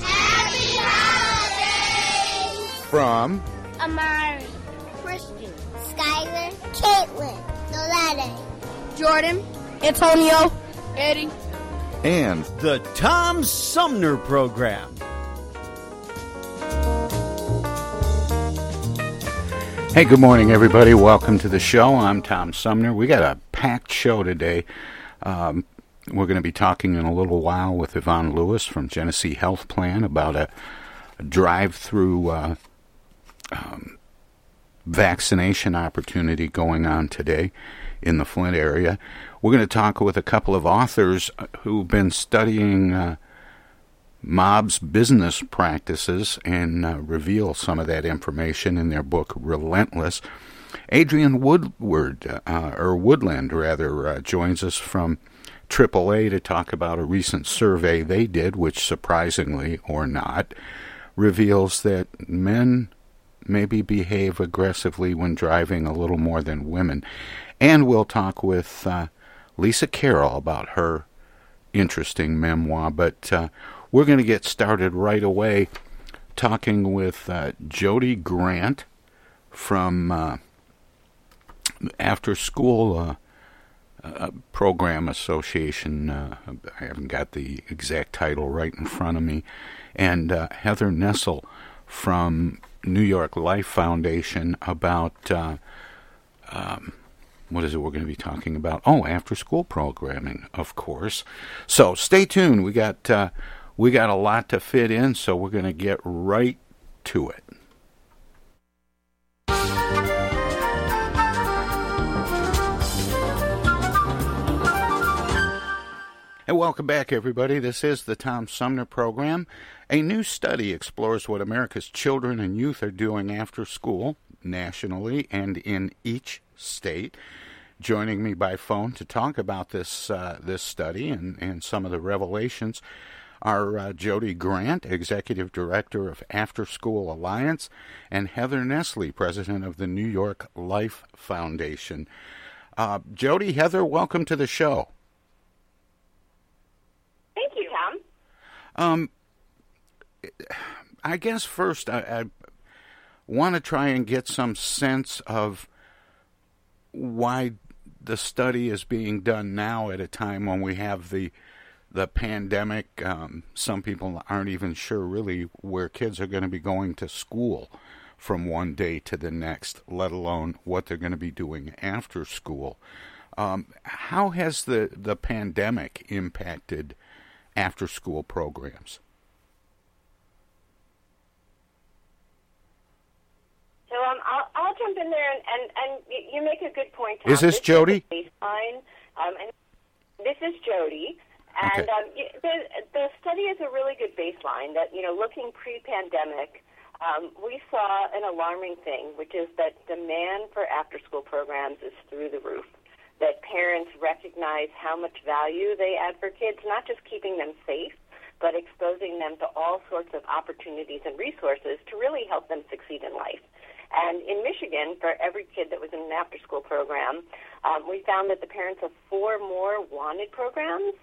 Happy holidays! From Amari, Christian, Skylar, Caitlin, Nolette, Jordan, Antonio, Eddie. and The Tom Sumner Program. Hey, good morning, everybody. Welcome to the show. I'm Tom Sumner. We got a packed show today. Um, we're going to be talking in a little while with Yvonne Lewis from Genesee Health Plan about a, a drive-through uh, um, vaccination opportunity going on today in the Flint area. We're going to talk with a couple of authors who've been studying. Uh, mob's business practices and uh, reveal some of that information in their book Relentless. Adrian Woodward, uh, or Woodland rather, uh, joins us from AAA to talk about a recent survey they did, which surprisingly or not, reveals that men maybe behave aggressively when driving a little more than women. And we'll talk with uh, Lisa Carroll about her interesting memoir. But uh, we're going to get started right away talking with uh, Jodi Grant from uh, After School uh, uh, Program Association. Uh, I haven't got the exact title right in front of me. And uh, Heather Nesle from New York Life Foundation about. Um, what is it we're going to be talking about? Oh, after school programming, of course. So stay tuned. We got uh, we got a lot to fit in, so we're going to get right to it. And welcome back, everybody. This is the Tom Sumner Program. A new study explores what America's children and youth are doing after school, nationally and in each state. Joining me by phone to talk about this uh, this study and, and some of the revelations are uh, Jodi Grant, Executive Director of After School Alliance, and Heather Nesle, President of the New York Life Foundation. Uh, Jodi, Heather, welcome to the show. Thank you, Tom. Um, I guess first I, I want to try and get some sense of why the study is being done now at a time when we have the the pandemic. Um, some people aren't even sure really where kids are going to be going to school from one day to the next, let alone what they're going to be doing after school. Um, how has the, the pandemic impacted after school programs? So um, I'll, I'll jump in there, and, and, and you make a good point. Tom. Is this Jodi? a baseline, um, and this is Jodi. And Okay. um, the, the study is a really good baseline that, you know, looking pre-pandemic, um, we saw an alarming thing, which is that demand for after-school programs is through the roof. That parents recognize how much value they add for kids, not just keeping them safe, but exposing them to all sorts of opportunities and resources to really help them succeed in life. And in Michigan, for every kid that was in an after school program, um, we found that the parents of four more wanted programs,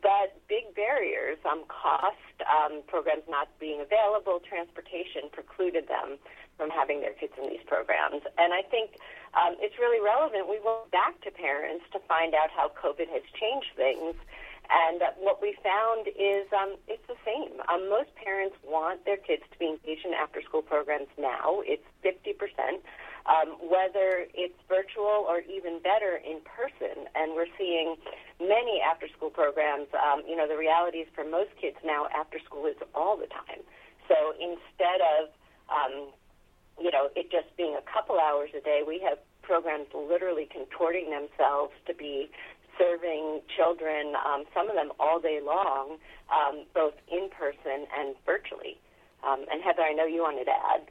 but big barriers, um, cost, um, programs not being available, transportation precluded them from having their kids in these programs. And I think um, it's really relevant. We went back to parents to find out how COVID has changed things and uh, what we found is um, it's the same. Um, most parents want their kids to be engaged in after school programs now. It's 50%. Um, whether it's virtual or even better in person. And we're seeing many after school programs. Um, you know, the reality is for most kids now, after school is all the time. So instead of, um, you know, it just being a couple hours a day, we have programs literally contorting themselves to be serving children, um, some of them all day long, um, both in person and virtually. Um, and Heather, I know you wanted to add.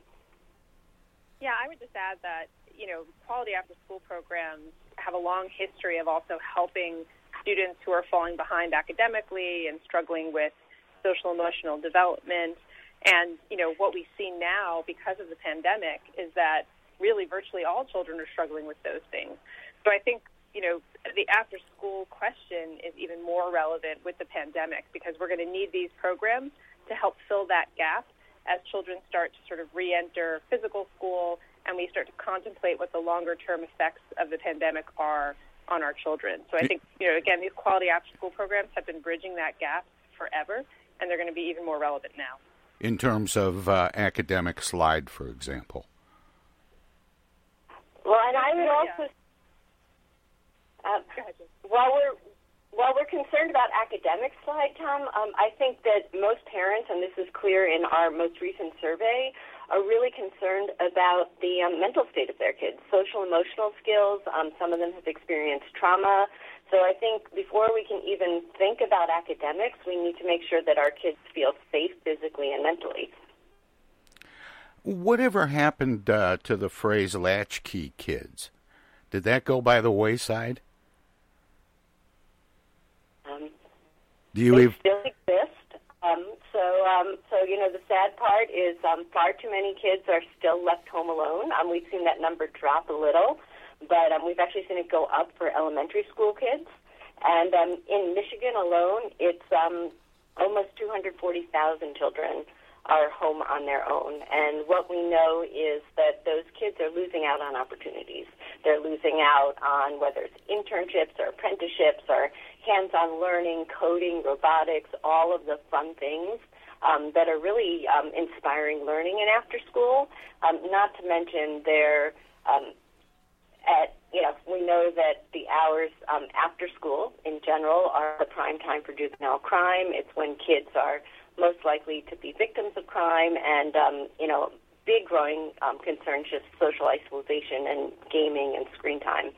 Yeah, I would just add that you know quality after school programs have a long history of also helping students who are falling behind academically and struggling with social emotional development. And you know what we see now because of the pandemic is that really virtually all children are struggling with those things. So I think you know, the after school question is even more relevant with the pandemic because we're going to need these programs to help fill that gap as children start to sort of re enter physical school and we start to contemplate what the longer term effects of the pandemic are on our children. So I think, you know, again, these quality after school programs have been bridging that gap forever and they're going to be even more relevant now. In terms of uh, academic slide, for example. Well, and I would also uh, while we're while we're concerned about academic slide, Tom, um, I think that most parents, and this is clear in our most recent survey, are really concerned about the um, mental state of their kids, social emotional skills. Um, some of them have experienced trauma. So I think before we can even think about academics, we need to make sure that our kids feel safe physically and mentally. Whatever happened uh, to the phrase latchkey kids? Did that go by the wayside? Do you they still exist. Um, so, um, so you know, the sad part is um, far too many kids are still left home alone. Um, we've seen that number drop a little, but um, we've actually seen it go up for elementary school kids. And um, in Michigan alone, it's um, almost 240,000 children are home on their own. And what we know is that those kids are losing out on opportunities. They're losing out on whether it's internships or apprenticeships or hands-on learning, coding, robotics, all of the fun things um, that are really um, inspiring learning in after school. Um, not to mention their um, at you know we know that the hours um, after school in general are the prime time for juvenile crime. It's when kids are most likely to be victims of crime, and um, you know, big growing um, concerns just social isolation and gaming and screen time.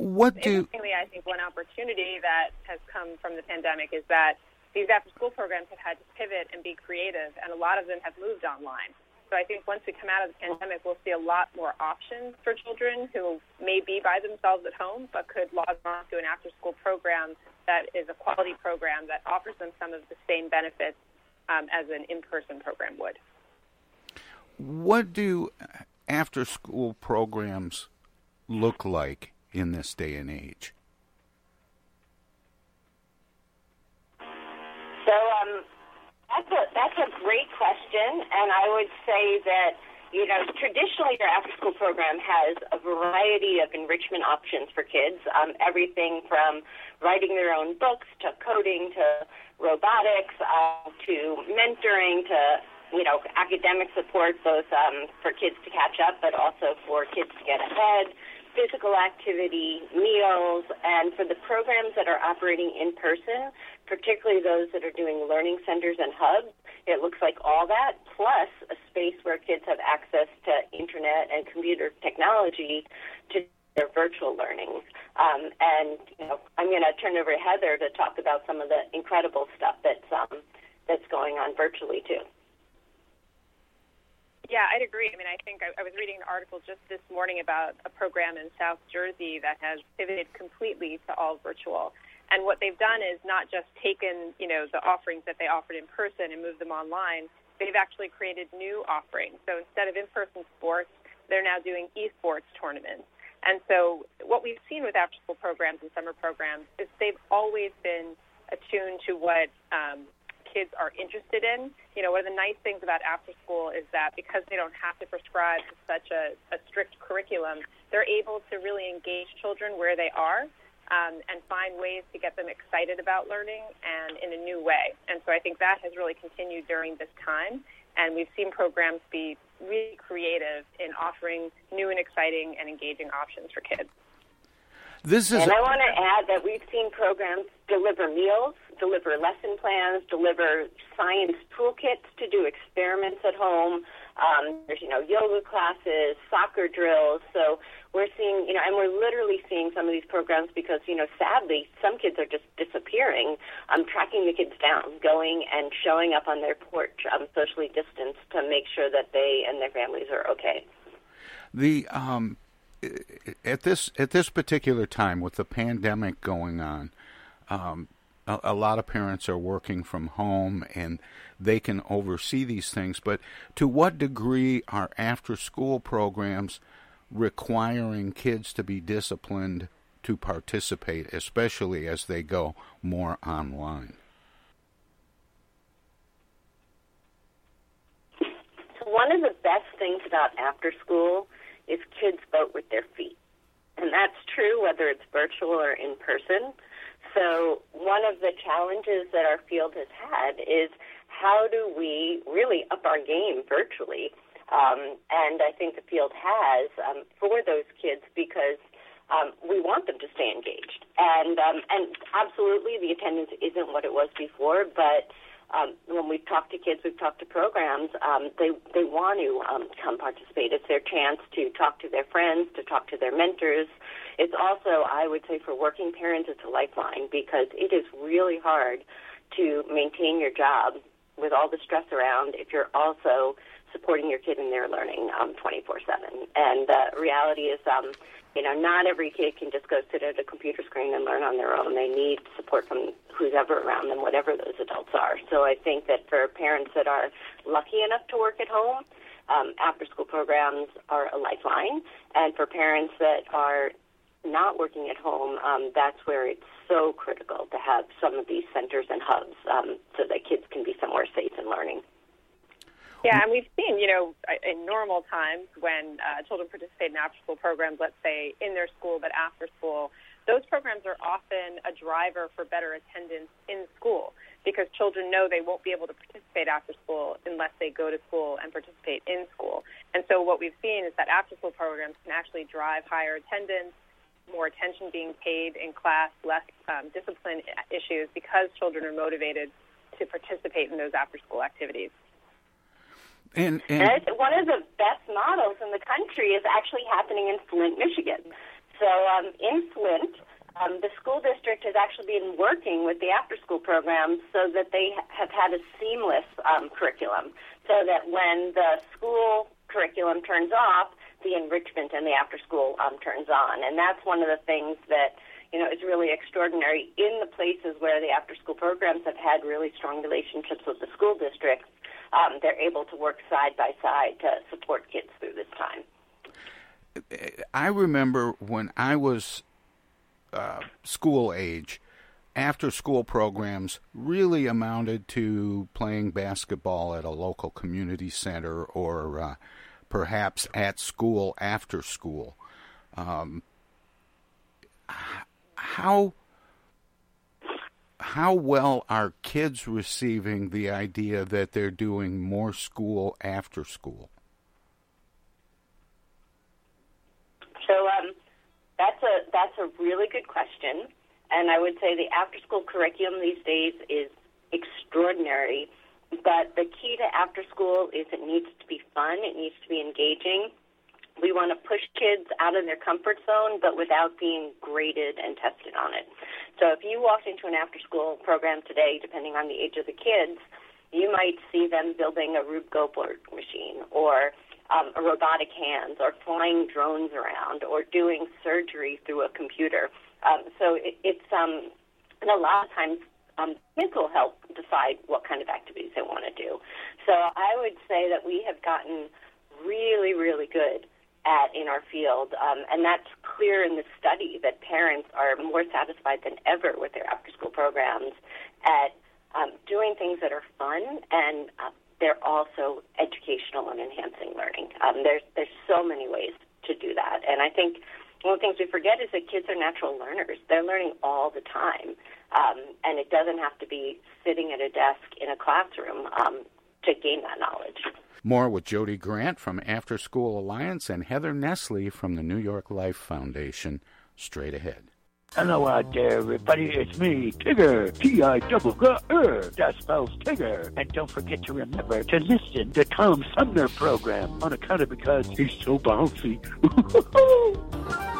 What do? Interestingly, I think one opportunity that has come from the pandemic is that these after-school programs have had to pivot and be creative, and a lot of them have moved online. So I think once we come out of the pandemic, we'll see a lot more options for children who may be by themselves at home, but could log on to an after-school program that is a quality program that offers them some of the same benefits um, as an in-person program would. What do after-school programs look like in this day and age? So um, that's a that's a great question, and I would say that you know, traditionally your after school program has a variety of enrichment options for kids, um, everything from writing their own books to coding to robotics uh, to mentoring to, you know, academic support both um, for kids to catch up but also for kids to get ahead, physical activity, meals, and for the programs that are operating in person, particularly those that are doing learning centers and hubs, it looks like all that, plus a space where kids have access to internet and computer technology to their virtual learning. Um, and you know, I'm going to turn over to Heather to talk about some of the incredible stuff that's um, that's going on virtually too. Yeah, I'd agree. I mean, I think I, I was reading an article just this morning about a program in South Jersey that has pivoted completely to all virtual. And what they've done is not just taken, you know, the offerings that they offered in person and moved them online. They've actually created new offerings. So instead of in-person sports, they're now doing esports tournaments. And so what we've seen with after-school programs and summer programs is they've always been attuned to what um, kids are interested in. You know, one of the nice things about after school is that because they don't have to prescribe to such a, a strict curriculum, they're able to really engage children where they are um, and find ways to get them excited about learning and in a new way. And so I think that has really continued during this time. And we've seen programs be really creative in offering new and exciting and engaging options for kids. This is and I want to add that we've seen programs deliver meals, deliver lesson plans, deliver science toolkits to do experiments at home. Um, there's, you know, yoga classes, soccer drills. So we're seeing, you know, and we're literally seeing some of these programs because, you know, sadly, some kids are just disappearing. I'm um, tracking the kids down, going and showing up on their porch, um, socially distanced, to make sure that they and their families are okay. The um, at this at this particular time with the pandemic going on, um, a, a, lot of parents are working from home and they can oversee these things. But to what degree are after school programs requiring kids to be disciplined to participate, especially as they go more online? One of the best things about after school is kids vote with their feet. And that's true whether it's virtual or in person. So, one of the challenges that our field has had is how do we really up our game virtually? Um, and I think the field has um, for those kids because um, we want them to stay engaged. And um, and absolutely, the attendance isn't what it was before, but um, when we've talked to kids, we've talked to programs, um, they they want to um, come participate. It's their chance to talk to their friends, to talk to their mentors. It's also, I would say, for working parents, it's a lifeline because it is really hard to maintain your job with all the stress around if you're also supporting your kid in their learning um, 24/7. And the reality is. Um, you know, not every kid can just go sit at a computer screen and learn on their own. They need support from who's ever around them, whatever those adults are. So I think that for parents that are lucky enough to work at home, um, after school programs are a lifeline. And for parents that are not working at home, um, that's where it's so critical to have some of these centers and hubs um, so that kids can be somewhere safe and learning. Yeah, and we've seen, you know, in normal times when uh, children participate in after-school programs, let's say in their school but after school, those programs are often a driver for better attendance in school because children know they won't be able to participate after school unless they go to school and participate in school. And so what we've seen is that after-school programs can actually drive higher attendance, more attention being paid in class, less um, discipline issues because children are motivated to participate in those after-school activities. And, and, and one of the best models in the country is actually happening in Flint, Michigan. So um, in Flint, um, the school district has actually been working with the after-school program so that they have had a seamless um, curriculum, so that when the school curriculum turns off, the enrichment and the after-school um, turns on, and that's one of the things that you know, is really extraordinary in the places where the after school programs have had really strong relationships with the school districts um, they're able to work side by side to support kids through this time. I remember when I was uh, school age, after school programs really amounted to playing basketball at a local community center or uh, perhaps at school after school. Um, how how well are kids receiving the idea that they're doing more school after school? So um, that's a that's a really good question, and I would say the after school curriculum these days is extraordinary. But the key to after school is it needs to be fun, it needs to be engaging, we want to push kids out of their comfort zone, but without being graded and tested on it. So if you walked into an after school program today, depending on the age of the kids, you might see them building a Rube Goldberg machine or um, a robotic hands or flying drones around or doing surgery through a computer. Um, so it, it's um, And a lot of times, um, kids will help decide what kind of activities they want to do. So I would say that we have gotten really, really good at in our field, um, and that's clear in the study that parents are more satisfied than ever with their after-school programs at um, doing things that are fun and uh, they're also educational and enhancing learning. Um, there's there's so many ways to do that, and I think one of the things we forget is that kids are natural learners. They're learning all the time, um, and it doesn't have to be sitting at a desk in a classroom um, to gain that knowledge. More with Jodi Grant from After School Alliance and Heather Nesle from the New York Life Foundation. Straight ahead. Hello out there, everybody. It's me, Tigger. T-I-double-G-R. That spells Tigger. And don't forget to remember to listen to Tom Sumner program on account of because he's so bouncy.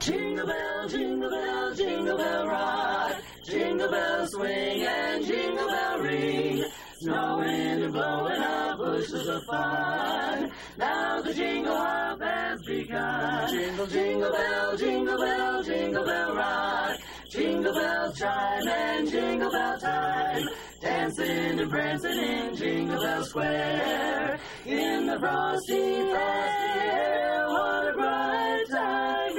Jingle bell, jingle bell, jingle bell rock. Jingle bell swing and jingle bell ring. Snowing and blowing up bushels of fun. Now the jingle hop has begun. Jingle, jingle bell, jingle bell, jingle bell rock. Jingle bells chime and jingle bell time. Dancing and prancing in Jingle Bell Square. In the frosty, frosty air, what a bright time.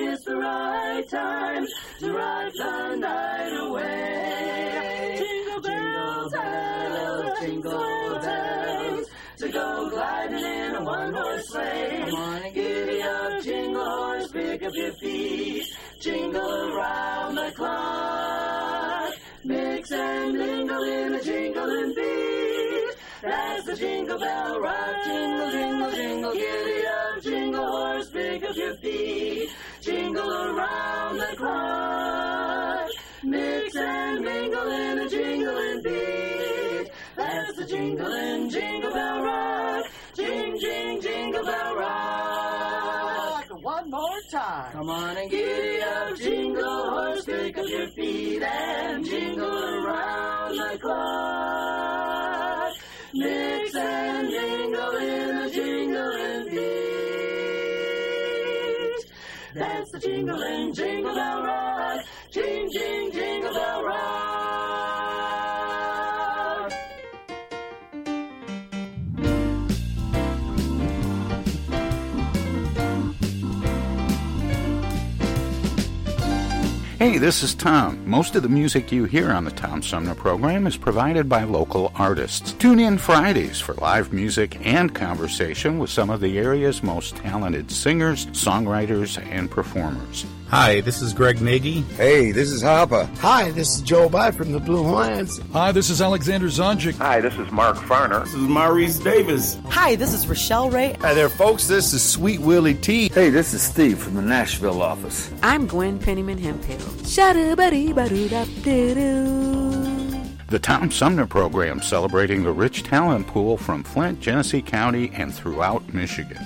Right time to ride the night away. Jingle bells, bells, jingle bells. To go gliding in a one-horse sleigh. Come on and giddy up, jingle horse, pick up your feet. Jingle around the clock. Mix and mingle in a jingling beat. That's the jingle bell rock. Jingle, jingle, jingle, giddy up, jingle horse, pick up your feet. Jingle around the clock. Mix and mingle in a jingling beat. That's the jingling jingle bell rock. Jing, jing, jingle bell rock. One more time. Come on and giddy up, jingle horse, pick up your feet and jingle around the clock. Mix and jingle in a jingling beat. That's the jingling jingle bell rock. Jing, jing, jingle bell rock. Hey, this is Tom. Most of the music you hear on the Tom Sumner program is provided by local artists. Tune in Fridays for live music and conversation with some of the area's most talented singers, songwriters, and performers. Hi, this is Greg Nagy. Hey, this is Harper. Hi, this is Joe By from the Blue Hawaiians. Hi, this is Alexander Zonjic. Hi, this is Mark Farner. This is Maurice Davis. Hi, this is Rochelle Ray. Hi there, folks. This is Sweet Willie T. Hey, this is Steve from the Nashville office. I'm Gwen Pennyman Hemphill. The Tom Sumner program celebrating the rich talent pool from Flint, Genesee County, and throughout Michigan.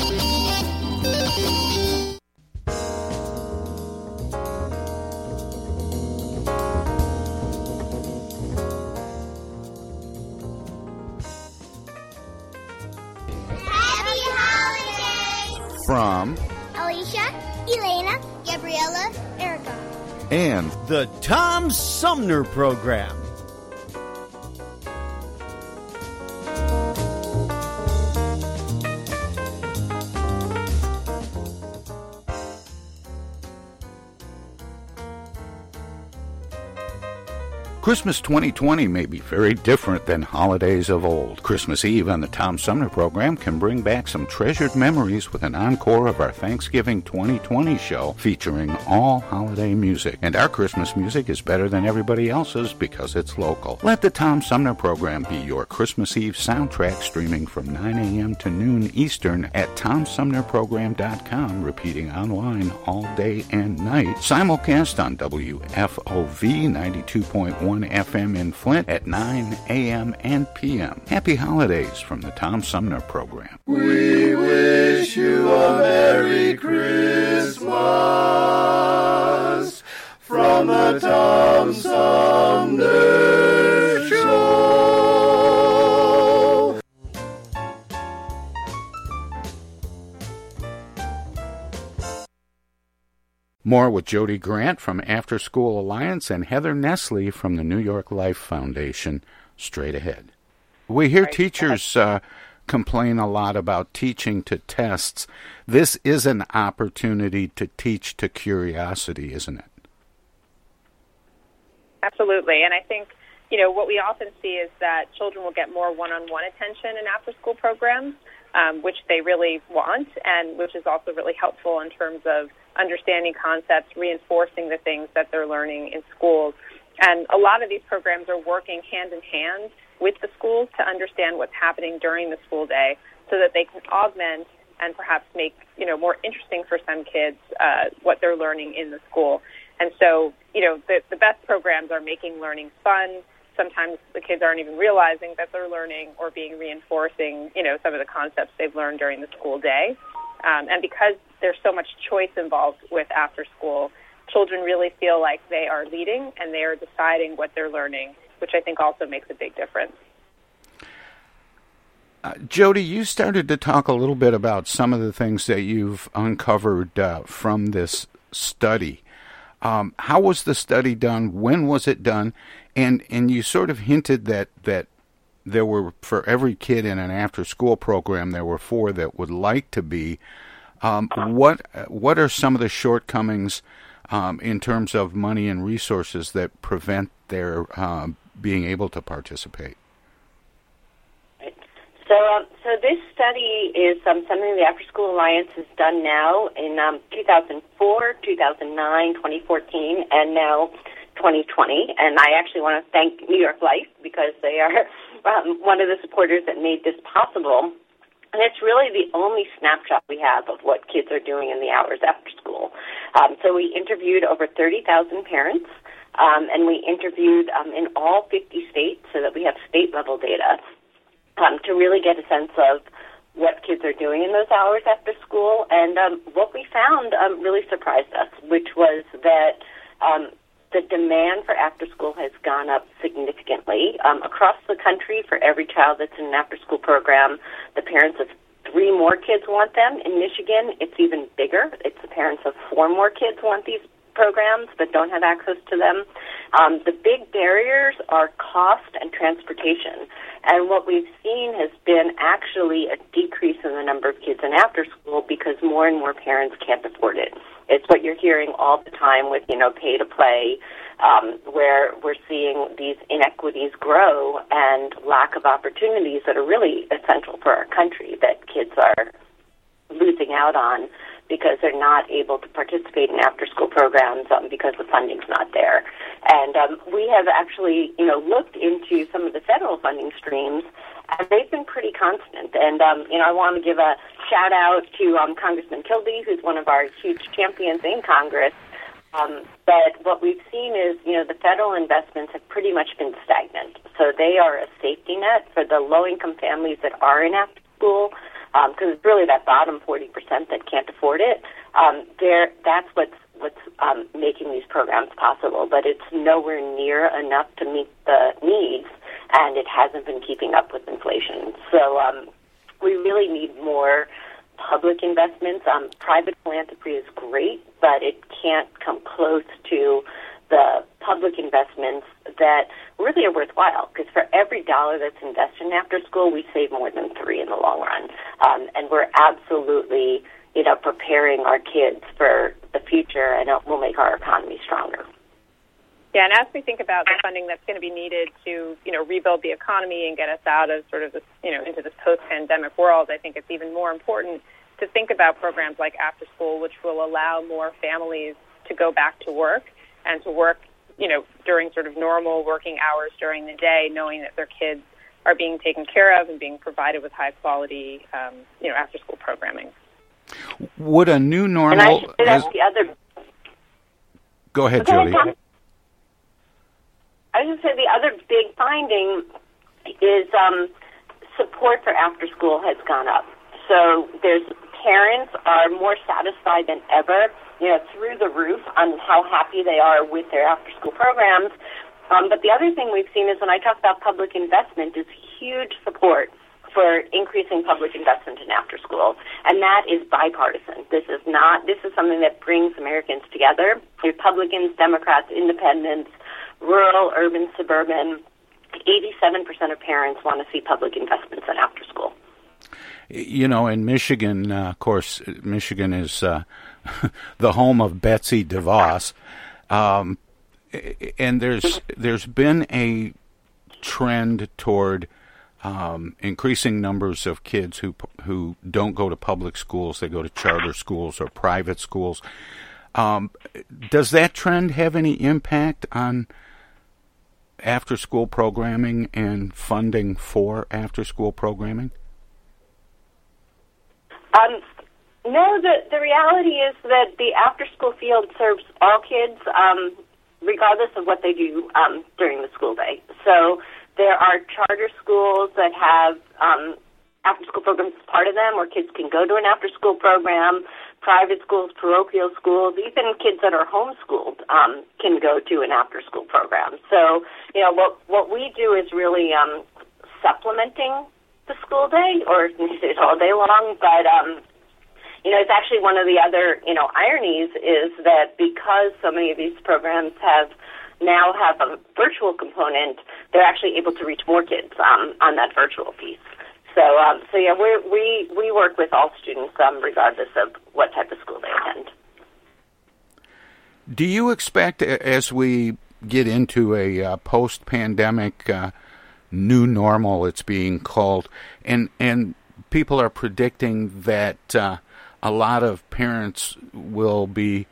Tom, Alicia, Elena, Gabriella, Erica. And the Tom Sumner Program. Christmas 2020 may be very different than holidays of old. Christmas Eve on the Tom Sumner program can bring back some treasured memories with an encore of our Thanksgiving 2020 show featuring all holiday music. And our Christmas music is better than everybody else's because it's local. Let the Tom Sumner program be your Christmas Eve soundtrack streaming from 9 a.m. to noon Eastern at TomSumnerProgram.com, repeating online all day and night. Simulcast on WFOV 92.1 FM in Flint at 9 a.m. and p.m. Happy holidays from the Tom Sumner program. We wish you a Merry Christmas from the Tom Sumner More with Jodi Grant from After School Alliance and Heather Nesle from the New York Life Foundation straight ahead. We hear teachers uh, complain a lot about teaching to tests. This is an opportunity to teach to curiosity, isn't it? Absolutely. And I think, you know, what we often see is that children will get more one on one attention in after school programs, um, which they really want, and which is also really helpful in terms of understanding concepts, reinforcing the things that they're learning in schools. And a lot of these programs are working hand in hand with the schools to understand what's happening during the school day so that they can augment and perhaps make you know more interesting for some kids uh, what they're learning in the school. And so you know the, the best programs are making learning fun. Sometimes the kids aren't even realizing that they're learning or being reinforcing you know some of the concepts they've learned during the school day. Um, and because there's so much choice involved with after school, children really feel like they are leading and they are deciding what they're learning, which I think also makes a big difference. Uh, Jodi, you started to talk a little bit about some of the things that you've uncovered uh, from this study. Um, how was the study done? When was it done? And and you sort of hinted that that there were for every kid in an after school program there were four that would like to be. Um, what what are some of the shortcomings um, in terms of money and resources that prevent their um, being able to participate? So, um, so this study is um, something the After School Alliance has done now in um, 2004, 2009, 2014, and now 2020. And I actually want to thank New York Life because they are um, one of the supporters that made this possible. And it's really the only snapshot we have of what kids are doing in the hours after school. Um, so we interviewed over 30,000 parents, um, and we interviewed um, in all 50 states so that we have state level data um, to really get a sense of what kids are doing in those hours after school. And um, what we found um, really surprised us, which was that um, the demand for after school has gone up significantly um, across the country. For every child that's in an after school program, the parents of three more kids want them. In Michigan, it's even bigger. It's the parents of four more kids want these programs but don't have access to them. Um, the big barriers are cost and transportation. And what we've seen has been actually a decrease in the number of kids in after school because more and more parents can't afford it. It's what you're hearing all the time with, you know, pay to play, um, where we're seeing these inequities grow and lack of opportunities that are really essential for our country that kids are losing out on because they're not able to participate in after school programs um, because the funding's not there. And um, we have actually, you know, looked into some of the federal funding streams, and they've been pretty constant. And um, you know, I want to give a shout out to um, Congressman Kildee, who's one of our huge champions in Congress. Um, but what we've seen is, you know, the federal investments have pretty much been stagnant. So they are a safety net for the low-income families that are in after school because um, it's really that bottom 40% that can't afford it. Um, there, that's what's what's um, making these programs possible, but it's nowhere near enough to meet the needs, and it hasn't been keeping up with inflation. So um, we really need more public investments. Um, private philanthropy is great, but it can't come close to the public investments that really are worthwhile because for every dollar that's invested in after school, we save more than three in the long run. Um, and we're absolutely, you know, preparing our kids for the future and it will make our economy stronger. Yeah, and as we think about the funding that's going to be needed to, you know, rebuild the economy and get us out of sort of this, you know, into this post-pandemic world, I think it's even more important to think about programs like after school, which will allow more families to go back to work and to work, you know, during sort of normal working hours during the day, knowing that their kids are being taken care of and being provided with high quality, um, you know, after school programming. Would a new normal? And I should say that's the other. Go ahead, ahead, Julie. Tom. I was going to say the other big finding is um, support for after school has gone up. So there's parents are more satisfied than ever, you know, through the roof on how happy they are with their after school programs. Um, but the other thing we've seen is when I talk about public investment, is huge support for increasing public investment in after school, and that is bipartisan. This is not. This is something that brings Americans together. Republicans, Democrats, Independents, rural, urban, suburban. 87% of parents want to see public investments in after school. You know, in Michigan, uh, of course, Michigan is uh, the home of Betsy DeVos, um, and there's there's been a trend toward um, increasing numbers of kids who who don't go to public schools; they go to charter schools or private schools. Um, does that trend have any impact on after school programming and funding for after school programming? Um, no, the the reality is that the after school field serves all kids, um, regardless of what they do um, during the school day. So there are charter schools that have um, after school programs as part of them, where kids can go to an after school program. Private schools, parochial schools, even kids that are homeschooled um, can go to an after school program. So, you know, what what we do is really um, supplementing the school day, or it's all day long. But um, you know, it's actually one of the other you know ironies is that because so many of these programs have now have a virtual component, they're actually able to reach more kids um, on that virtual piece. So, um, so yeah, we we we work with all students, um, regardless of what type of school they attend. Do you expect, as we get into a uh, post-pandemic uh, new normal, it's being called, and and people are predicting that uh, a lot of parents will be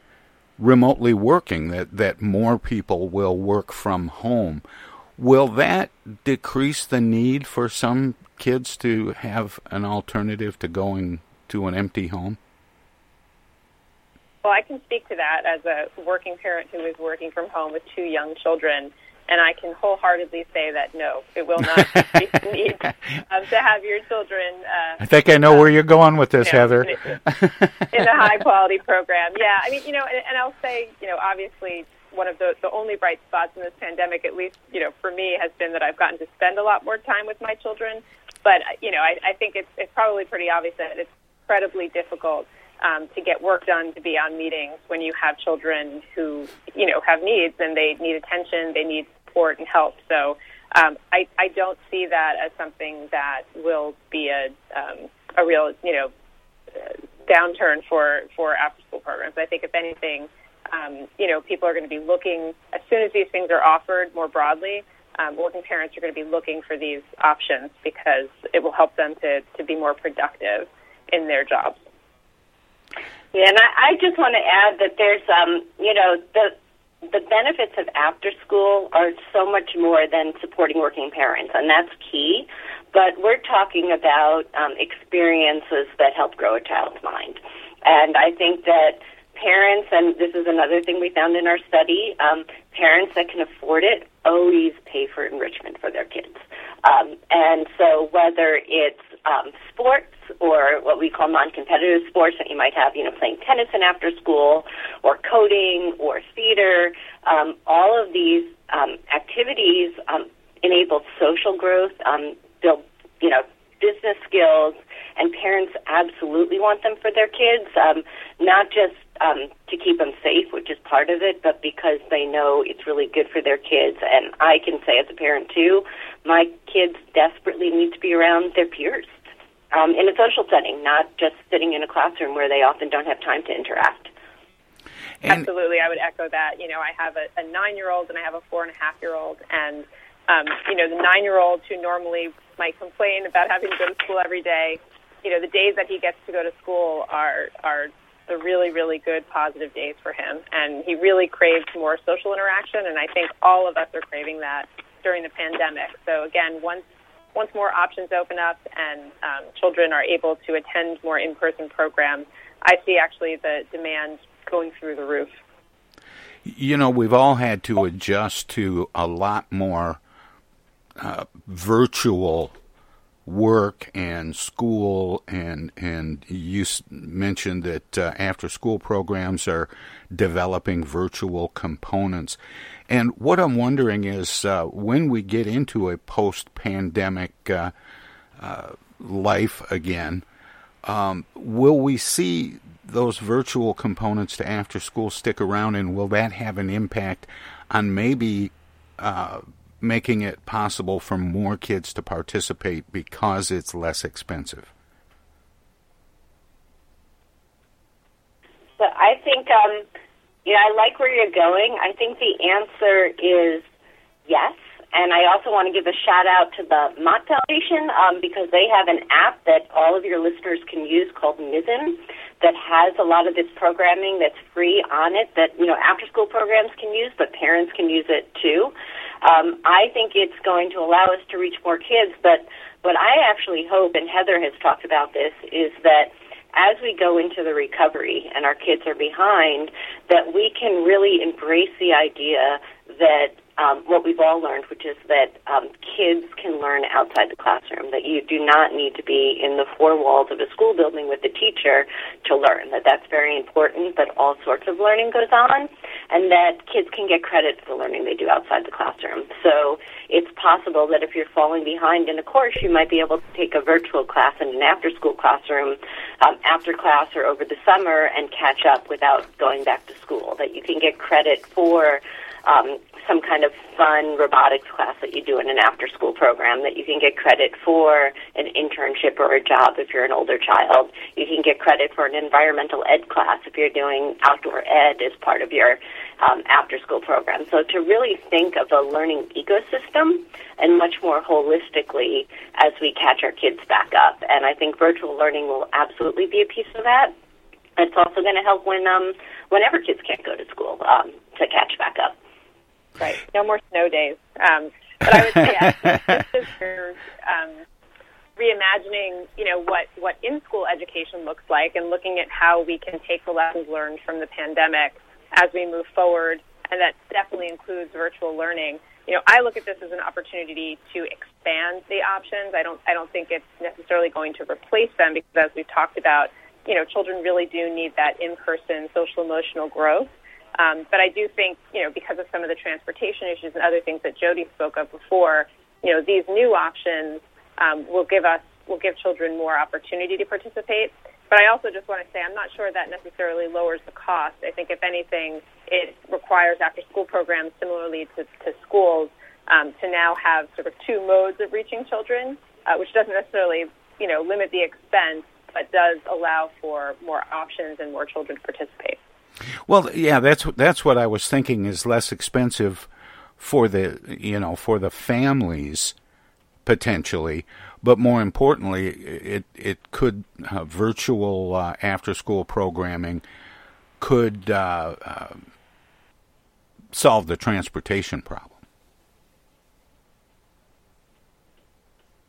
remotely working, that that more people will work from home. Will that decrease the need for some kids to have an alternative to going to an empty home? Well, I can speak to that as a working parent who is working from home with two young children, and I can wholeheartedly say that no, it will not need um, to have your children. Uh, I think I know where you're going with this, you know, Heather. in a high quality program. Yeah, I mean, you know, and, and I'll say, you know, obviously one of the the only bright spots in this pandemic, at least you know, for me, has been that I've gotten to spend a lot more time with my children. But you know, I, I think it's it's probably pretty obvious that it's incredibly difficult um, to get work done, to be on meetings when you have children who you know have needs and they need attention, they need support and help. So. Um, I, I don't see that as something that will be a um, a real you know downturn for for after school programs. I think if anything, um, you know, people are going to be looking as soon as these things are offered more broadly. Um, working parents are going to be looking for these options because it will help them to to be more productive in their jobs. Yeah, and I, I just want to add that there's, um, you know, the the benefits of after school are so much more than supporting working parents, and that's key. But we're talking about um, experiences that help grow a child's mind, and I think that parents, and this is another thing we found in our study, um, parents that can afford it always pay for enrichment for their kids. Um, and so whether it's um, sports or what we call non-competitive sports that you might have, you know, playing tennis in after school or coding or theater, um, all of these um, activities um, enable social growth, um, build, you know, business skills, and parents absolutely want them for their kids, um, not just um, to keep them safe, which is part of it, but because they know it's really good for their kids. And I can say as a parent too, my kids desperately need to be around their peers um, in a social setting, not just sitting in a classroom where they often don't have time to interact. And Absolutely, I would echo that. You know, I have a, a nine-year-old and I have a four and a half-year-old, and um, you know, the nine-year-old who normally might complain about having to go to school every day, you know, the days that he gets to go to school are are the really, really good positive days for him, and he really craves more social interaction, and I think all of us are craving that during the pandemic. So again, once once more options open up and um, children are able to attend more in-person programs, I see actually the demand going through the roof. You know, we've all had to adjust to a lot more uh, virtual work and school and and you mentioned that uh, after school programs are developing virtual components. And what I'm wondering is uh, when we get into a post pandemic uh, uh, life again um, will we see those virtual components to after school stick around and will that have an impact on maybe uh, making it possible for more kids to participate because it's less expensive? So I think, um, you know, I like where you're going. I think the answer is yes. And I also want to give a shout out to the Mott Foundation um, because they have an app that all of your listeners can use called Mizzen that has a lot of this programming that's free on it that, you know, after school programs can use, but parents can use it too. Um, I think it's going to allow us to reach more kids, but what I actually hope, and Heather has talked about this, is that as we go into the recovery and our kids are behind, that we can really embrace the idea that um, what we've all learned, which is that um, kids can learn outside the classroom. That you do not need to be in the four walls of a school building with the teacher to learn. That that's very important. that all sorts of learning goes on, and that kids can get credit for the learning they do outside the classroom. So it's possible that if you're falling behind in a course, you might be able to take a virtual class in an after-school classroom um, after class or over the summer and catch up without going back to school. That you can get credit for um, some kind of fun robotics class that you do in an after school program that you can get credit for an internship or a job if you're an older child. You can get credit for an environmental ed class if you're doing outdoor ed as part of your um, after school program. So to really think of a learning ecosystem and much more holistically as we catch our kids back up. And I think virtual learning will absolutely be a piece of that. It's also going to help when um, whenever kids can't go to school um, to catch back up. Right. No more snow days. Um, but I would say yeah, um, reimagining, you know, what, what in-school education looks like and looking at how we can take the lessons learned from the pandemic as we move forward. And that definitely includes virtual learning. You know, I look at this as an opportunity to expand the options. I don't, I don't think it's necessarily going to replace them because as we've talked about, you know, children really do need that in-person social emotional growth. Um, but I do think, you know, because of some of the transportation issues and other things that Jodi spoke of before, you know, these new options um, will give us, will give children more opportunity to participate. But I also just want to say I'm not sure that necessarily lowers the cost. I think if anything, it requires after school programs similarly to, to schools um, to now have sort of two modes of reaching children, uh, which doesn't necessarily, you know, limit the expense, but does allow for more options and more children to participate. Well, yeah, that's that's what I was thinking is less expensive for the you know for the families potentially, but more importantly, it it could uh, virtual uh, after school programming could uh, uh, solve the transportation problem.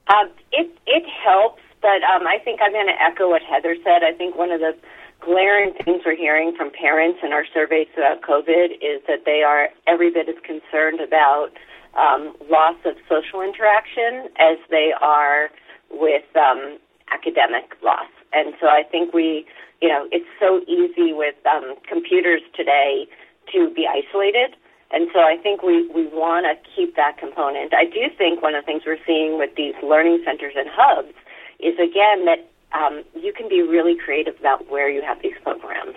Um, it it helps, but um, I think I'm going to echo what Heather said. I think one of the glaring things we're hearing from parents in our surveys about COVID is that they are every bit as concerned about um, loss of social interaction as they are with um, academic loss. And so I think we, you know, it's so easy with um, computers today to be isolated. And so I think we, we want to keep that component. I do think one of the things we're seeing with these learning centers and hubs is again that um, you can be really creative about where you have these programs.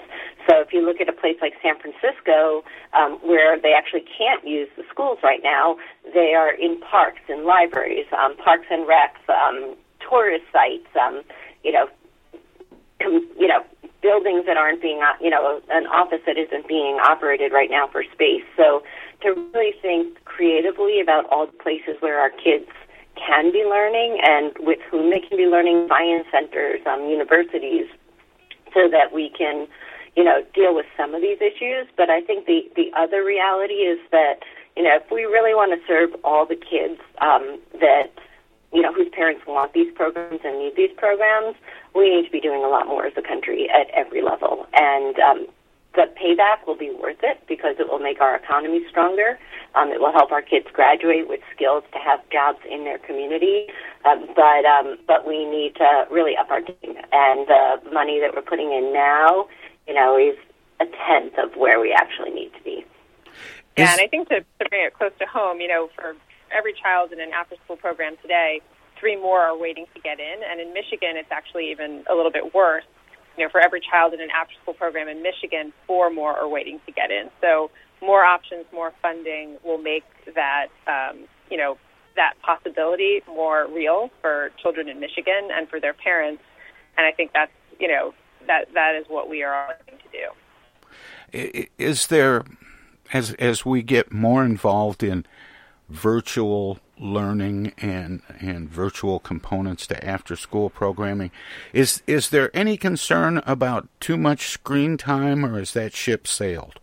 So if you look at a place like San Francisco, um, where they actually can't use the schools right now, they are in parks and libraries, um, parks and recs, um, tourist sites, um, you know, com- you know, buildings that aren't being, you know, an office that isn't being operated right now for space. So to really think creatively about all the places where our kids can be learning and with whom they can be learning, science centers, um, universities, so that we can, you know, deal with some of these issues. But I think the the other reality is that, you know, if we really want to serve all the kids um, that you know, whose parents want these programs and need these programs, we need to be doing a lot more as a country at every level. And um, the payback will be worth it because it will make our economy stronger. Um, it will help our kids graduate with skills to have jobs in their community. Um, but um, but we need to really up our game, and the money that we're putting in now, you know, is a tenth of where we actually need to be. Yeah, and I think to, to bring it close to home, you know, for every child in an after-school program today, three more are waiting to get in, and in Michigan, it's actually even a little bit worse you know, for every child in an after-school program in Michigan, four more are waiting to get in. So more options, more funding will make that, um, you know, that possibility more real for children in Michigan and for their parents. And I think that's, you know, that that is what we are looking to do. Is there, as as we get more involved in virtual learning and and virtual components to after school programming. Is is there any concern about too much screen time or is that ship sailed?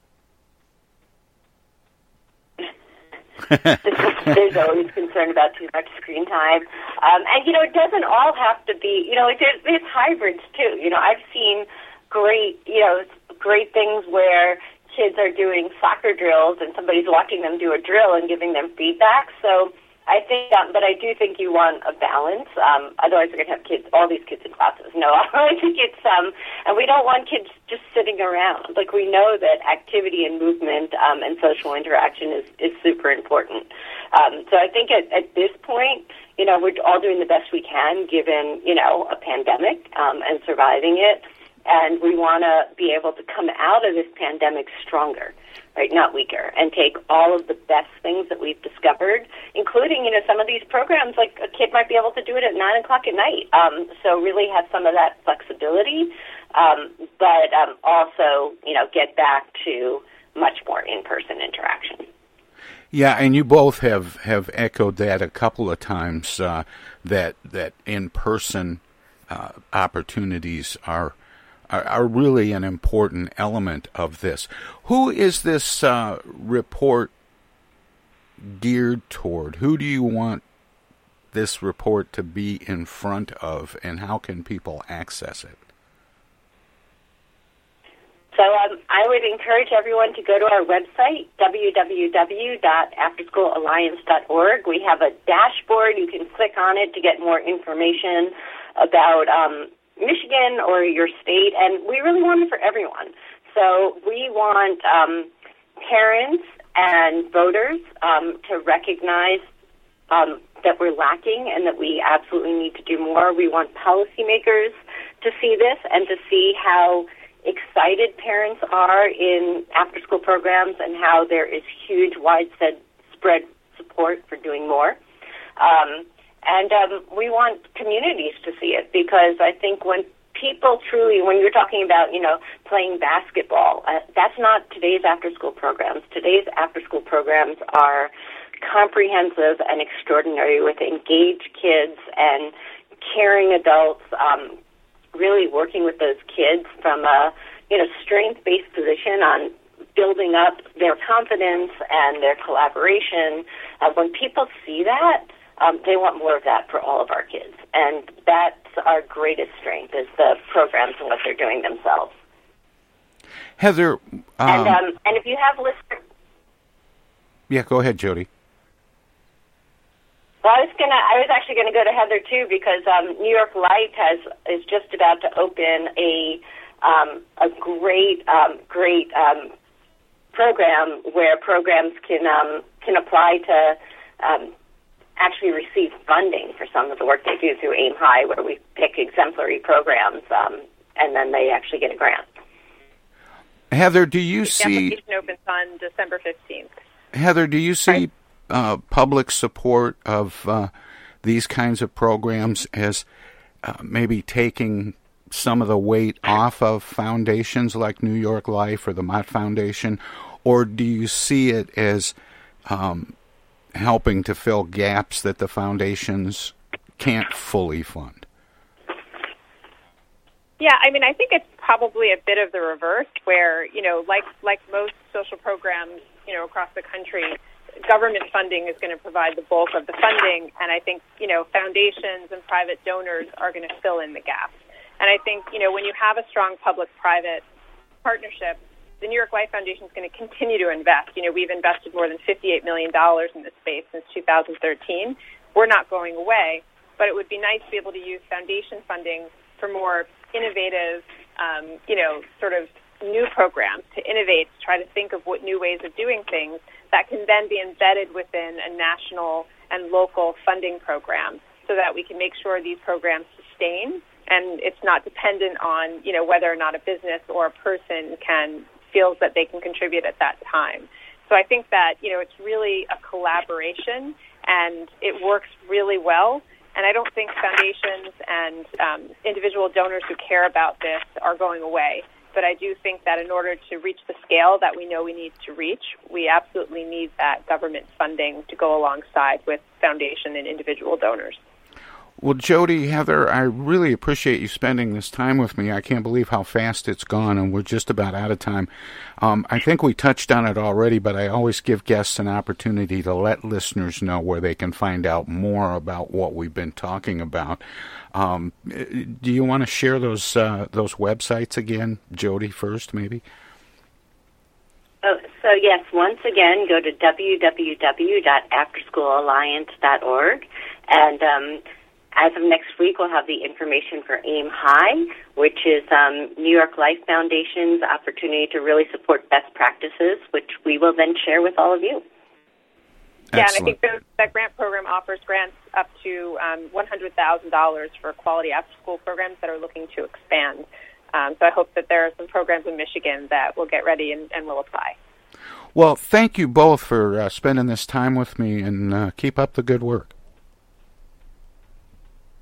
There's always concern about too much screen time. Um, and you know it doesn't all have to be you know it, it's hybrids too. You know i've seen great you know great things where kids are doing soccer drills and somebody's watching them do a drill and giving them feedback. So I think, um, but I do think you want a balance. Um, otherwise, we're going to have kids, all these kids in classes. No, I think it's, um, and we don't want kids just sitting around. Like we know that activity and movement um, and social interaction is is super important. Um, so I think at, at this point, you know, we're all doing the best we can given you know a pandemic um, and surviving it, and we want to be able to come out of this pandemic stronger right, not weaker, and take all of the best things that we've discovered, including, you know, some of these programs, like a kid might be able to do it at 9 o'clock at night. Um, so really have some of that flexibility, um, but um, also, you know, get back to much more in-person interaction. Yeah, and you both have, have echoed that a couple of times uh, that that in person uh, opportunities are are, are really an important element of this. Who is this uh, report geared toward? Who do you want this report to be in front of, and how can people access it? So um, I would encourage everyone to go to our website, www.afterschoolalliance.org. We have a dashboard. You can click on it to get more information about um, Michigan or your state, and we really want it for everyone. So we want um, parents and voters um, to recognize um, that we're lacking and that we absolutely need to do more. We want policymakers to see this and to see how excited parents are in after school programs and how there is huge widespread support for doing more. Um, and um, we want communities to see it because I think when people truly, when you're talking about, you know, playing basketball, uh, that's not today's after school programs. Today's after school programs are comprehensive and extraordinary with engaged kids and caring adults, um, really working with those kids from a, you know, strength based position on building up their confidence and their collaboration. Uh, when people see that, um, they want more of that for all of our kids, and that's our greatest strength is the programs and what they're doing themselves. Heather, um, and um, and if you have listeners, yeah, go ahead, Jodi. Well, I was gonna. I was actually gonna go to Heather too because um, New York Life has is just about to open a um, a great um, great um, program where programs can um, can apply to um, actually receive funding for some of the work they do through Aim High, where we pick exemplary programs, um, and then they actually get a grant. Heather, do you the see application opens on December 15th. Heather, do you see uh, public support of uh, these kinds of programs as uh, maybe taking some of the weight off of foundations like New York Life or the Mott Foundation, or do you see it as um, helping to fill gaps that the foundations can't fully fund? Yeah, I mean, I think it's probably a bit of the reverse, where you know, like like most social programs, you know, across the country, government funding is going to provide the bulk of the funding, and I think you know, foundations and private donors are going to fill in the gaps. And I think you know, when you have a strong public-private partnership, the New York Life Foundation is going to continue to invest. You know, we've invested more than $58 million in this space since 2013. We're not going away, but it would be nice to be able to use foundation funding for more innovative, um, you know, sort of new programs to innovate, to try to think of what new ways of doing things that can then be embedded within a national and local funding program so that we can make sure these programs sustain and it's not dependent on, you know, whether or not a business or a person can feels that they can contribute at that time. So I think that, you know, it's really a collaboration and it works really well. And I don't think foundations and um, individual donors who care about this are going away. But I do think that in order to reach the scale that we know we need to reach, we absolutely need that government funding to go alongside with foundation and individual donors. Well, Jodi, Heather, I really appreciate you spending this time with me. I can't believe how fast it's gone, and we're just about out of time. Um, I think we touched on it already, but I always give guests an opportunity to let listeners know where they can find out more about what we've been talking about. Um, do you want to share those uh, those websites again, Jodi? First, maybe. Oh, so yes, once again, go to www.afterschoolalliance.org and. Um, as of next week, we'll have the information for AIM High, which is um, New York Life Foundation's opportunity to really support best practices, which we will then share with all of you. Yeah, and I think those, that grant program offers grants up to um, $100,000 for quality after school programs that are looking to expand. Um, so I hope that there are some programs in Michigan that will get ready and, and will apply. Well, thank you both for uh, spending this time with me and uh, keep up the good work.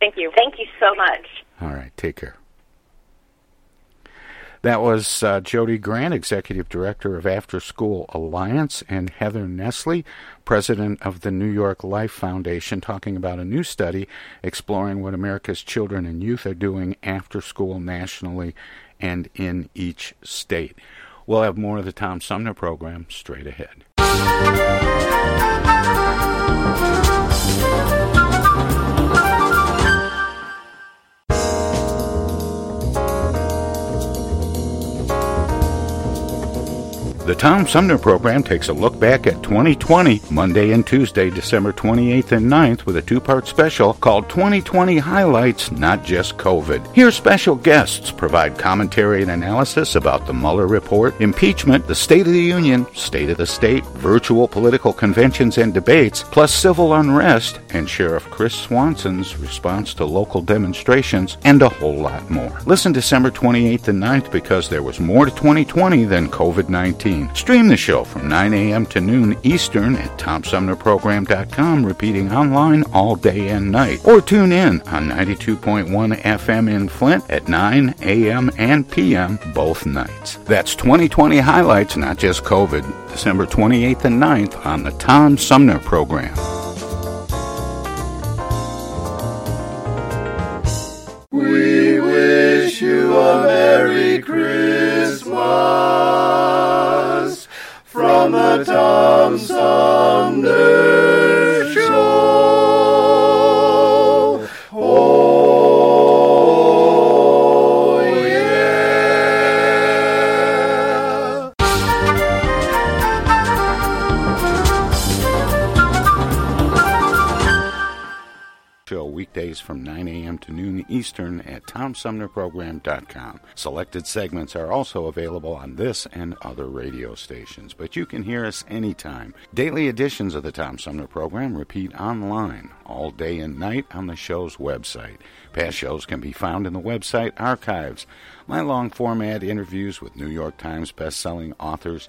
Thank you. Thank you so much. All right, take care. That was uh, Jodi Grant, Executive Director of After School Alliance, and Heather Nesle, President of the New York Life Foundation, talking about a new study exploring what America's children and youth are doing after school nationally and in each state. We'll have more of the Tom Sumner program straight ahead. The Tom Sumner program takes a look back at 2020, Monday and Tuesday, December 28th and 9th, with a two part special called 2020 Highlights, Not Just COVID. Here, special guests provide commentary and analysis about the Mueller report, impeachment, the State of the Union, State of the State, virtual political conventions and debates, plus civil unrest, and Sheriff Chris Swanson's response to local demonstrations, and a whole lot more. Listen December 28th and 9th because there was more to 2020 than COVID 19. Stream the show from 9 a.m. to noon Eastern at TomSumnerProgram.com, repeating online all day and night. Or tune in on 92.1 FM in Flint at 9 a.m. and p.m. both nights. That's 2020 highlights, not just COVID, December 28th and 9th on the Tom Sumner Program. We wish you a Merry Christmas from the Tom Sumner weekdays from 9 a.m. to noon Eastern at TomSumnerProgram.com. Selected segments are also available on this and other radio stations, but you can hear us anytime. Daily editions of the Tom Sumner Program repeat online all day and night on the show's website. Past shows can be found in the website archives. My long format interviews with New York Times best-selling authors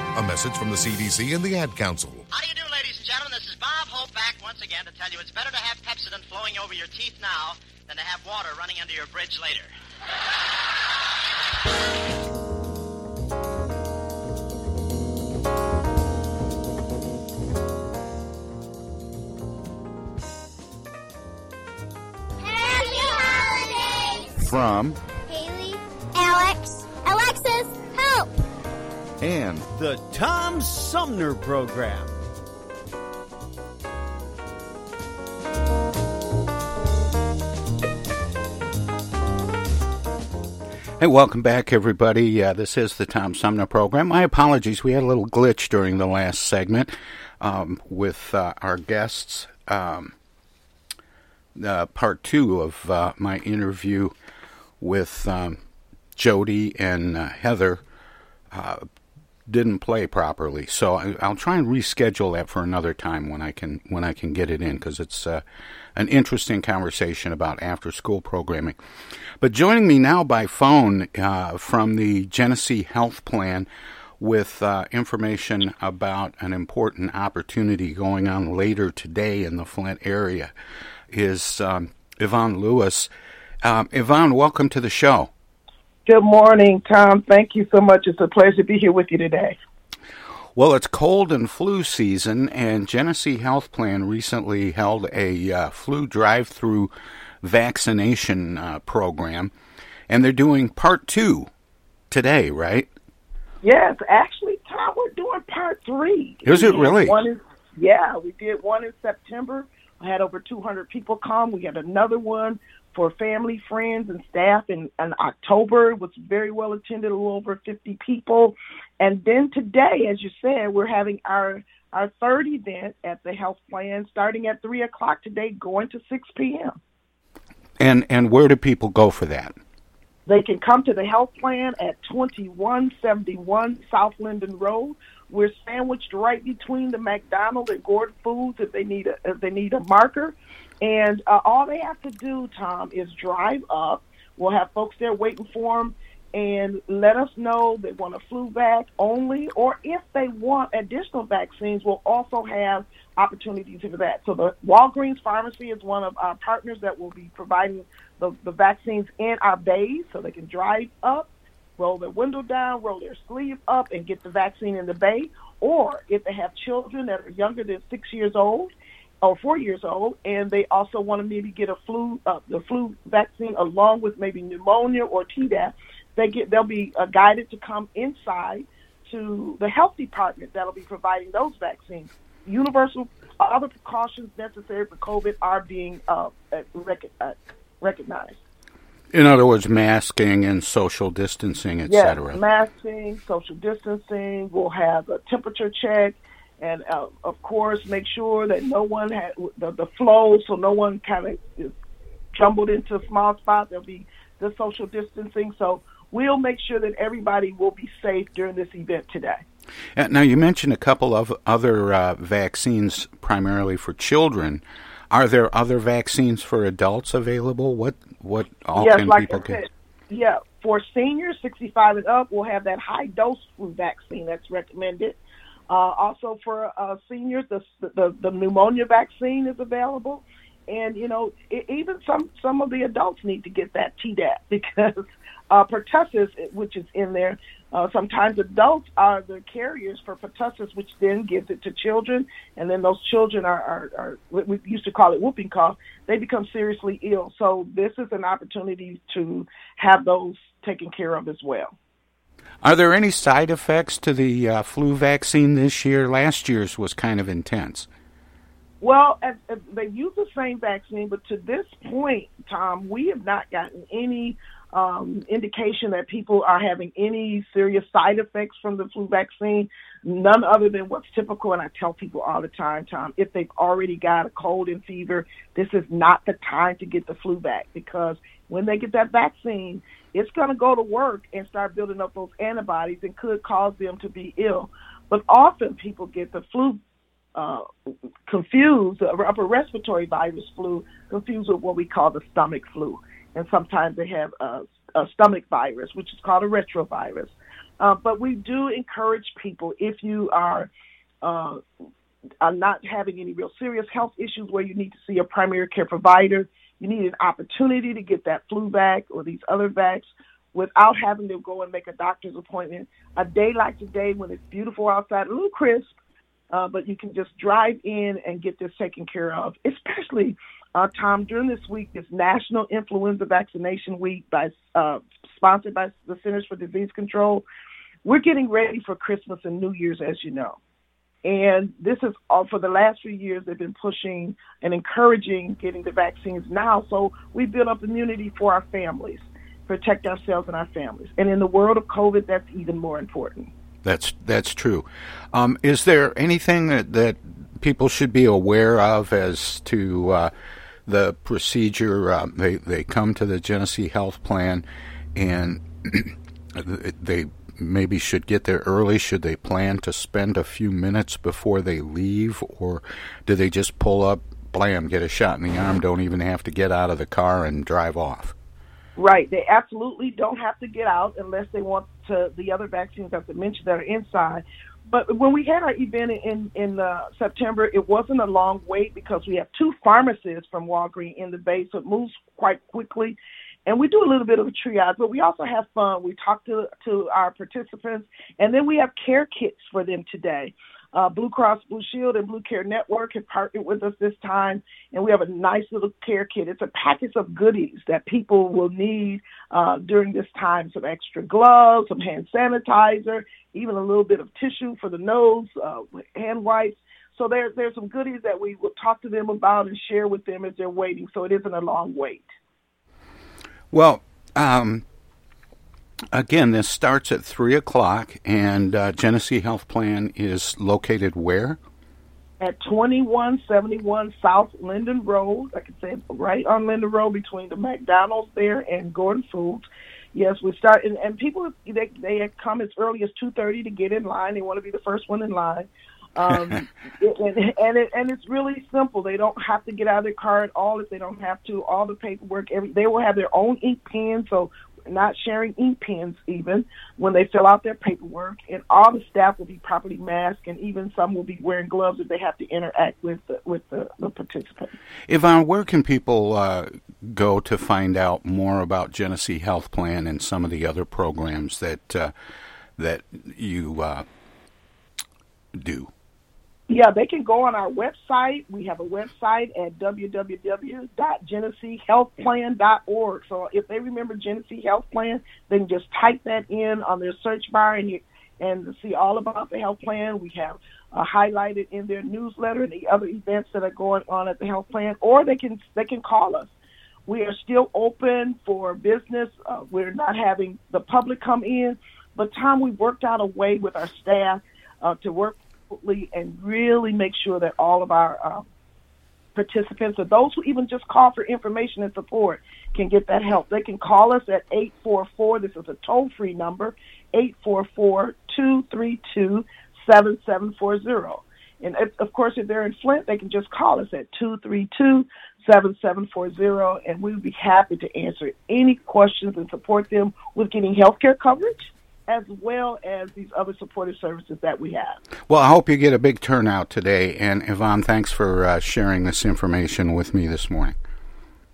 A message from the CDC and the Ad Council. How do you do, ladies and gentlemen? This is Bob Hope back once again to tell you it's better to have Pepsodent flowing over your teeth now than to have water running under your bridge later. Happy holidays! From Haley, Alex, Alexis, help! And the Tom Sumner Program. Hey, welcome back, everybody. Uh, this is the Tom Sumner program. My apologies. We had a little glitch during the last segment um, with uh, our guests. Um, uh, part two of uh, my interview with um, Jodi and uh, Heather uh, didn't play properly, so I, I'll try and reschedule that for another time when I can when I can get it in because it's uh, an interesting conversation about after school programming. But joining me now by phone uh, from the Genesee Health Plan with uh, information about an important opportunity going on later today in the Flint area is um, Yvonne Lewis. Um, Yvonne, welcome to the show. Good morning, Tom. Thank you so much. It's a pleasure to be here with you today. Well, it's cold and flu season, and Genesee Health Plan recently held a uh, flu drive-through vaccination uh, program, and they're doing part two today, right? Yes, actually, Tom, we're doing part three. Is it really? One in, yeah, we did one in September. I had over 200 people come. We had another one for family, friends, and staff in, in October. It was very well attended, a little over 50 people. And then today, as you said, we're having our our third event at the health plan starting at 3 o'clock today, going to 6 p.m. And and where do people go for that? They can come to the health plan at 2171 South Linden Road. We're sandwiched right between the McDonald and Gordon Foods if they need a if they need a marker. And uh, all they have to do, Tom, is drive up. We'll have folks there waiting for them and let us know they want a flu vac only, or if they want additional vaccines, we'll also have opportunities for that. So the Walgreens pharmacy is one of our partners that will be providing the, the vaccines in our bays so they can drive up, roll their window down, roll their sleeve up, and get the vaccine in the bay. Or if they have children that are younger than six years old or four years old, and they also want to maybe get a flu, uh, the flu vaccine along with maybe pneumonia or Tdap, they get they'll be uh, guided to come inside to the health department that'll be providing those vaccines. Universal other precautions necessary for COVID are being uh, rec- uh, recognized. In other words, masking and social distancing, etc. Yes, masking, social distancing. We'll have a temperature check, and uh, of course, make sure that no one had the, the flow, so no one kind of is jumbled into a small spot. There'll be the social distancing. So we'll make sure that everybody will be safe during this event today. Uh, now, you mentioned a couple of other uh, vaccines primarily for children. Are there other vaccines for adults available? What what all yes, can like people get? Yeah, for seniors 65 and up, we'll have that high dose flu vaccine that's recommended. Uh, also for uh, seniors, the, the the pneumonia vaccine is available, and you know it, even some some of the adults need to get that Tdap because uh, pertussis, which is in there. Uh, sometimes adults are the carriers for pertussis, which then gives it to children, and then those children are, are, are what we used to call it whooping cough. They become seriously ill. So this is an opportunity to have those taken care of as well. Are there any side effects to the uh, flu vaccine this year? Last year's was kind of intense. Well, they use the same vaccine, but to this point, Tom, we have not gotten any um, indication that people are having any serious side effects from the flu vaccine, none other than what's typical. And I tell people all the time, Tom, if they've already got a cold and fever, this is not the time to get the flu vac because when they get that vaccine, it's going to go to work and start building up those antibodies and could cause them to be ill. But often people get the flu uh, confused, the upper respiratory virus flu, confused with what we call the stomach flu and sometimes they have a, a stomach virus, which is called a retrovirus. Uh, but we do encourage people if you are uh, are not having any real serious health issues where you need to see a primary care provider, you need an opportunity to get that flu vac or these other vacs without having to go and make a doctor's appointment. A day like today when it's beautiful outside, a little crisp, uh, but you can just drive in and get this taken care of, especially uh, Tom, during this week is National Influenza Vaccination Week, by uh, sponsored by the Centers for Disease Control. We're getting ready for Christmas and New Year's, as you know. And this is all for the last few years. They've been pushing and encouraging getting the vaccines now. So we build up immunity for our families, protect ourselves and our families. And in the world of COVID, that's even more important. That's that's true. Um, is there anything that, that people should be aware of as to uh, the procedure. Uh, they they come to the Genesee Health Plan, and they maybe should get there early. Should they plan to spend a few minutes before they leave, or do they just pull up, blam, get a shot in the arm, don't even have to get out of the car and drive off? Right. They absolutely don't have to get out unless they want to the other vaccines that I mentioned that are inside but when we had our event in in uh, September, it wasn't a long wait because we have two pharmacists from Walgreens in the Bay, so it moves quite quickly. And we do a little bit of a triage, but we also have fun. We talk to to our participants, and then we have care kits for them today. Uh, Blue Cross Blue Shield and Blue Care Network have partnered with us this time, and we have a nice little care kit. It's a package of goodies that people will need uh, during this time some extra gloves, some hand sanitizer, even a little bit of tissue for the nose, uh, hand wipes. So there, there's some goodies that we will talk to them about and share with them as they're waiting, so it isn't a long wait. Well, um, again, this starts at 3 o'clock, and uh, Genesee Health Plan is located where? At 2171 South Linden Road, I can say right on Linden Road between the McDonald's there and Gordon Foods. Yes, we start, and, and people they they come as early as two thirty to get in line. They want to be the first one in line, um, it, and and, it, and it's really simple. They don't have to get out of their car at all if they don't have to. All the paperwork, every they will have their own ink pen, so not sharing ink pens even when they fill out their paperwork, and all the staff will be properly masked, and even some will be wearing gloves if they have to interact with the, with the, the participants. Yvonne, where can people uh, go to find out more about Genesee Health Plan and some of the other programs that uh, that you uh, do? Yeah, they can go on our website. We have a website at www.geneseehealthplan.org. So if they remember Genesee Health Plan, they can just type that in on their search bar and you, and see all about the health plan. We have uh, highlighted in their newsletter the other events that are going on at the health plan, or they can they can call us. We are still open for business. Uh, we're not having the public come in, but Tom, we worked out a way with our staff uh, to work and really make sure that all of our uh, participants or those who even just call for information and support can get that help. They can call us at 844, this is a toll free number, 844 232 7740. And of course, if they're in Flint, they can just call us at 232 7740, and we would be happy to answer any questions and support them with getting health care coverage as well as these other supportive services that we have. Well, I hope you get a big turnout today. And Yvonne, thanks for uh, sharing this information with me this morning.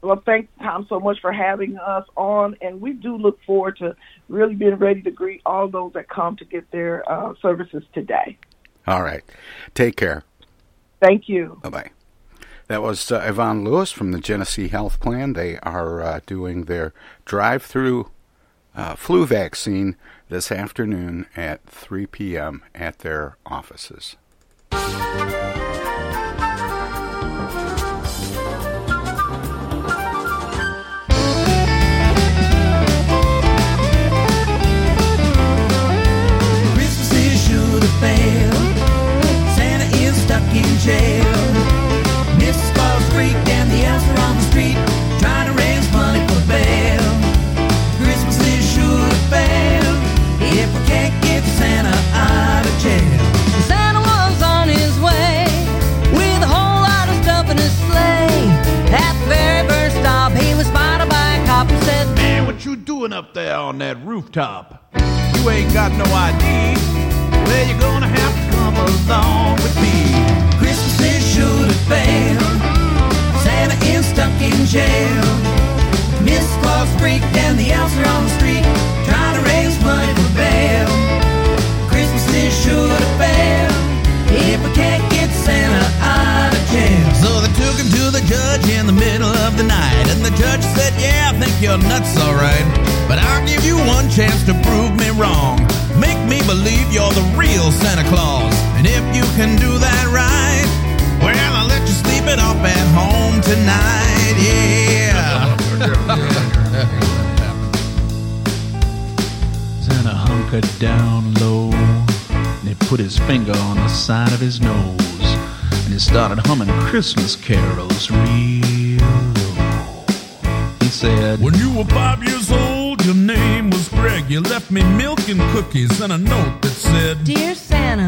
Well, thanks, Tom, so much for having us on. And we do look forward to really being ready to greet all those that come to get their uh, services today. All right. Take care. Thank you. Bye bye. That was uh, Yvonne Lewis from the Genesee Health Plan. They are uh, doing their drive through uh, flu vaccine this afternoon at 3 p.m. at their offices. Christmas is sure to fail. Santa is stuck in jail. Mrs. Claus freaked and the elves are on the street jail. Santa was on his way with a whole lot of stuff in his sleigh. At the very first stop, he was spotted by a cop and said, Man, what you doing up there on that rooftop? You ain't got no ID. Well, you're gonna have to come along with me. Christmas is sure to fail. Santa is stuck in jail. Miss Claus freaked and the elves are on the street trying to raise money for bail. Christmas is sure to fail if we can't get Santa out of jail. So they took him to the judge in the middle of the night, and the judge said, Yeah, I think you're nuts, alright. But I'll give you one chance to prove me wrong. Make me believe you're the real Santa Claus. And if you can do that right, well, I'll let you sleep it off at home tonight, yeah. Santa hunkered down low, and he put his finger on the side of his nose, and he started humming Christmas carols real low. He said, When you were five years old, your name was Greg. You left me milk and cookies and a note that said, Dear Santa,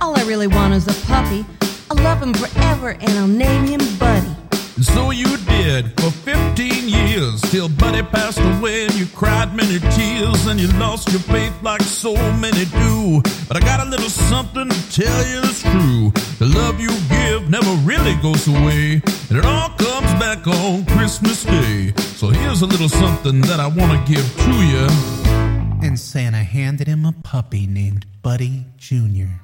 all I really want is a puppy. I'll love him forever and I'll name him Buddy. And so you did for 15 years till Buddy passed away and you cried many tears and you lost your faith like so many do. But I got a little something to tell you that's true. The love you give never really goes away and it all comes back on Christmas Day. So here's a little something that I want to give to you. And Santa handed him a puppy named Buddy Jr.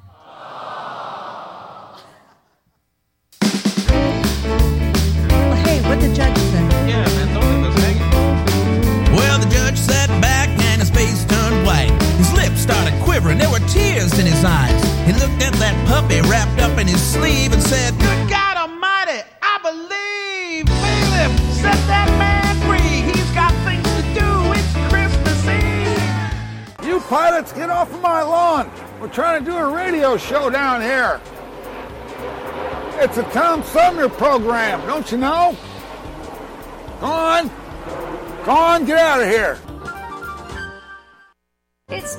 what the judge say? Yeah, man, don't leave us hanging. Well, the judge sat back and his face turned white. His lips started quivering. There were tears in his eyes. He looked at that puppy wrapped up in his sleeve and said, Good God Almighty, I believe. Bailiff, set that man free. He's got things to do. It's Christmas Eve. You pilots, get off of my lawn. We're trying to do a radio show down here. It's a Tom Sumner program, don't you know? Go on! Go on, get out of here! It's